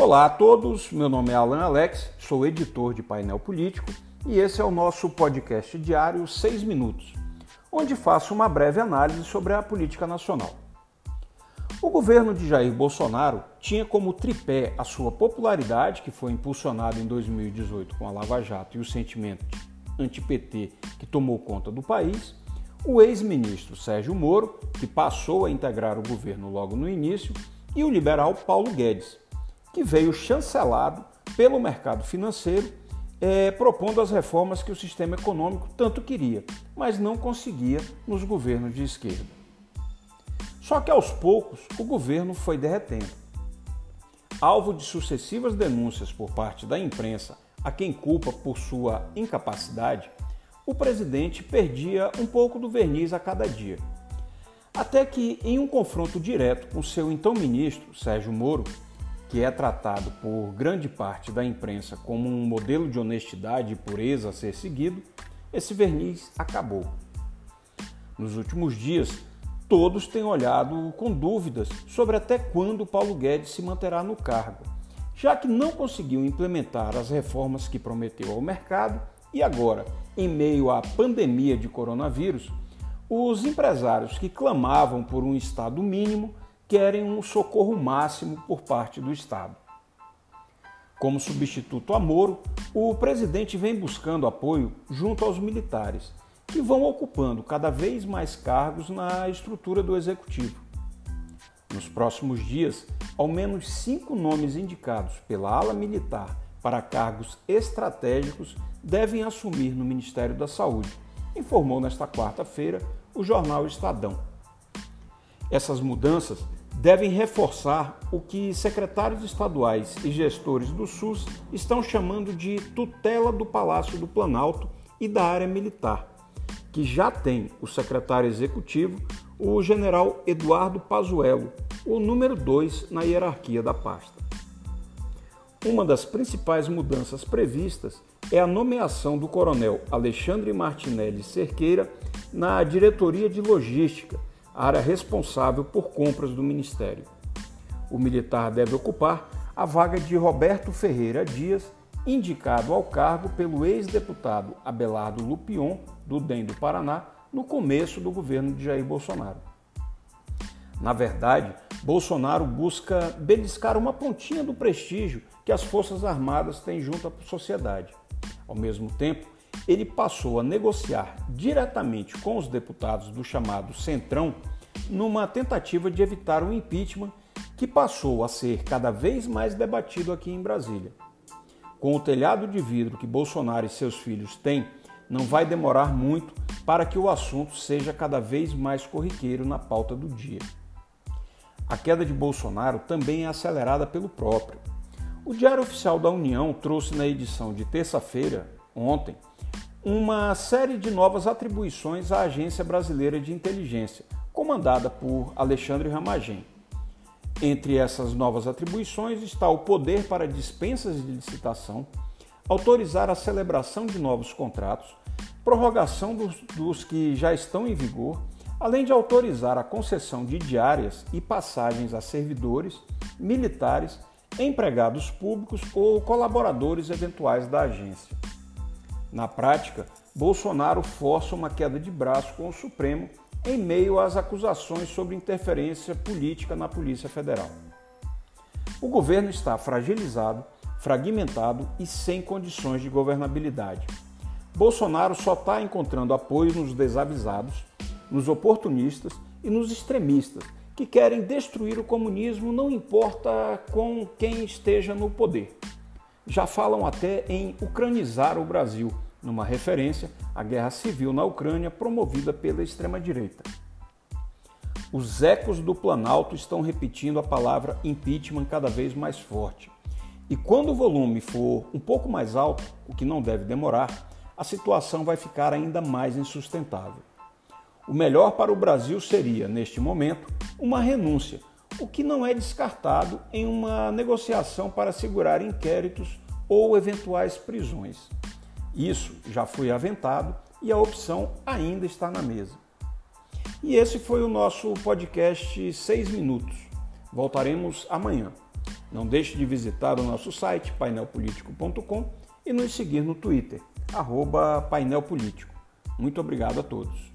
Olá a todos, meu nome é Alan Alex, sou editor de painel político e esse é o nosso podcast diário 6 Minutos, onde faço uma breve análise sobre a política nacional. O governo de Jair Bolsonaro tinha como tripé a sua popularidade, que foi impulsionada em 2018 com a Lava Jato e o sentimento anti-PT que tomou conta do país, o ex-ministro Sérgio Moro, que passou a integrar o governo logo no início, e o liberal Paulo Guedes, que veio chancelado pelo mercado financeiro, é, propondo as reformas que o sistema econômico tanto queria, mas não conseguia nos governos de esquerda. Só que aos poucos o governo foi derretendo. Alvo de sucessivas denúncias por parte da imprensa, a quem culpa por sua incapacidade, o presidente perdia um pouco do verniz a cada dia. Até que, em um confronto direto com seu então ministro, Sérgio Moro, que é tratado por grande parte da imprensa como um modelo de honestidade e pureza a ser seguido, esse verniz acabou. Nos últimos dias, todos têm olhado com dúvidas sobre até quando Paulo Guedes se manterá no cargo, já que não conseguiu implementar as reformas que prometeu ao mercado e agora, em meio à pandemia de coronavírus, os empresários que clamavam por um Estado mínimo querem um socorro máximo por parte do Estado. Como substituto a Moro, o presidente vem buscando apoio junto aos militares, que vão ocupando cada vez mais cargos na estrutura do executivo. Nos próximos dias, ao menos cinco nomes indicados pela ala militar para cargos estratégicos devem assumir no Ministério da Saúde, informou nesta quarta-feira o jornal Estadão. Essas mudanças devem reforçar o que secretários estaduais e gestores do SUS estão chamando de tutela do Palácio do Planalto e da área militar, que já tem o secretário executivo, o general Eduardo Pazuello, o número 2 na hierarquia da pasta. Uma das principais mudanças previstas é a nomeação do coronel Alexandre Martinelli Cerqueira na diretoria de logística área responsável por compras do Ministério. O militar deve ocupar a vaga de Roberto Ferreira Dias, indicado ao cargo pelo ex-deputado Abelardo Lupion, do DEM do Paraná, no começo do governo de Jair Bolsonaro. Na verdade, Bolsonaro busca beliscar uma pontinha do prestígio que as Forças Armadas têm junto à sociedade. Ao mesmo tempo, ele passou a negociar diretamente com os deputados do chamado Centrão numa tentativa de evitar um impeachment que passou a ser cada vez mais debatido aqui em Brasília. Com o telhado de vidro que Bolsonaro e seus filhos têm, não vai demorar muito para que o assunto seja cada vez mais corriqueiro na pauta do dia. A queda de Bolsonaro também é acelerada pelo próprio. O Diário Oficial da União trouxe na edição de terça-feira, ontem, uma série de novas atribuições à Agência Brasileira de Inteligência, comandada por Alexandre Ramagem. Entre essas novas atribuições está o poder para dispensas de licitação, autorizar a celebração de novos contratos, prorrogação dos, dos que já estão em vigor, além de autorizar a concessão de diárias e passagens a servidores, militares, empregados públicos ou colaboradores eventuais da agência. Na prática, Bolsonaro força uma queda de braço com o Supremo em meio às acusações sobre interferência política na Polícia Federal. O governo está fragilizado, fragmentado e sem condições de governabilidade. Bolsonaro só está encontrando apoio nos desavisados, nos oportunistas e nos extremistas que querem destruir o comunismo, não importa com quem esteja no poder. Já falam até em ucranizar o Brasil, numa referência à guerra civil na Ucrânia promovida pela extrema-direita. Os ecos do Planalto estão repetindo a palavra impeachment cada vez mais forte. E quando o volume for um pouco mais alto, o que não deve demorar, a situação vai ficar ainda mais insustentável. O melhor para o Brasil seria, neste momento, uma renúncia, o que não é descartado em uma negociação para segurar inquéritos ou eventuais prisões. Isso já foi aventado e a opção ainda está na mesa. E esse foi o nosso podcast 6 minutos. Voltaremos amanhã. Não deixe de visitar o nosso site painelpolitico.com e nos seguir no Twitter, arroba painelpolitico. Muito obrigado a todos.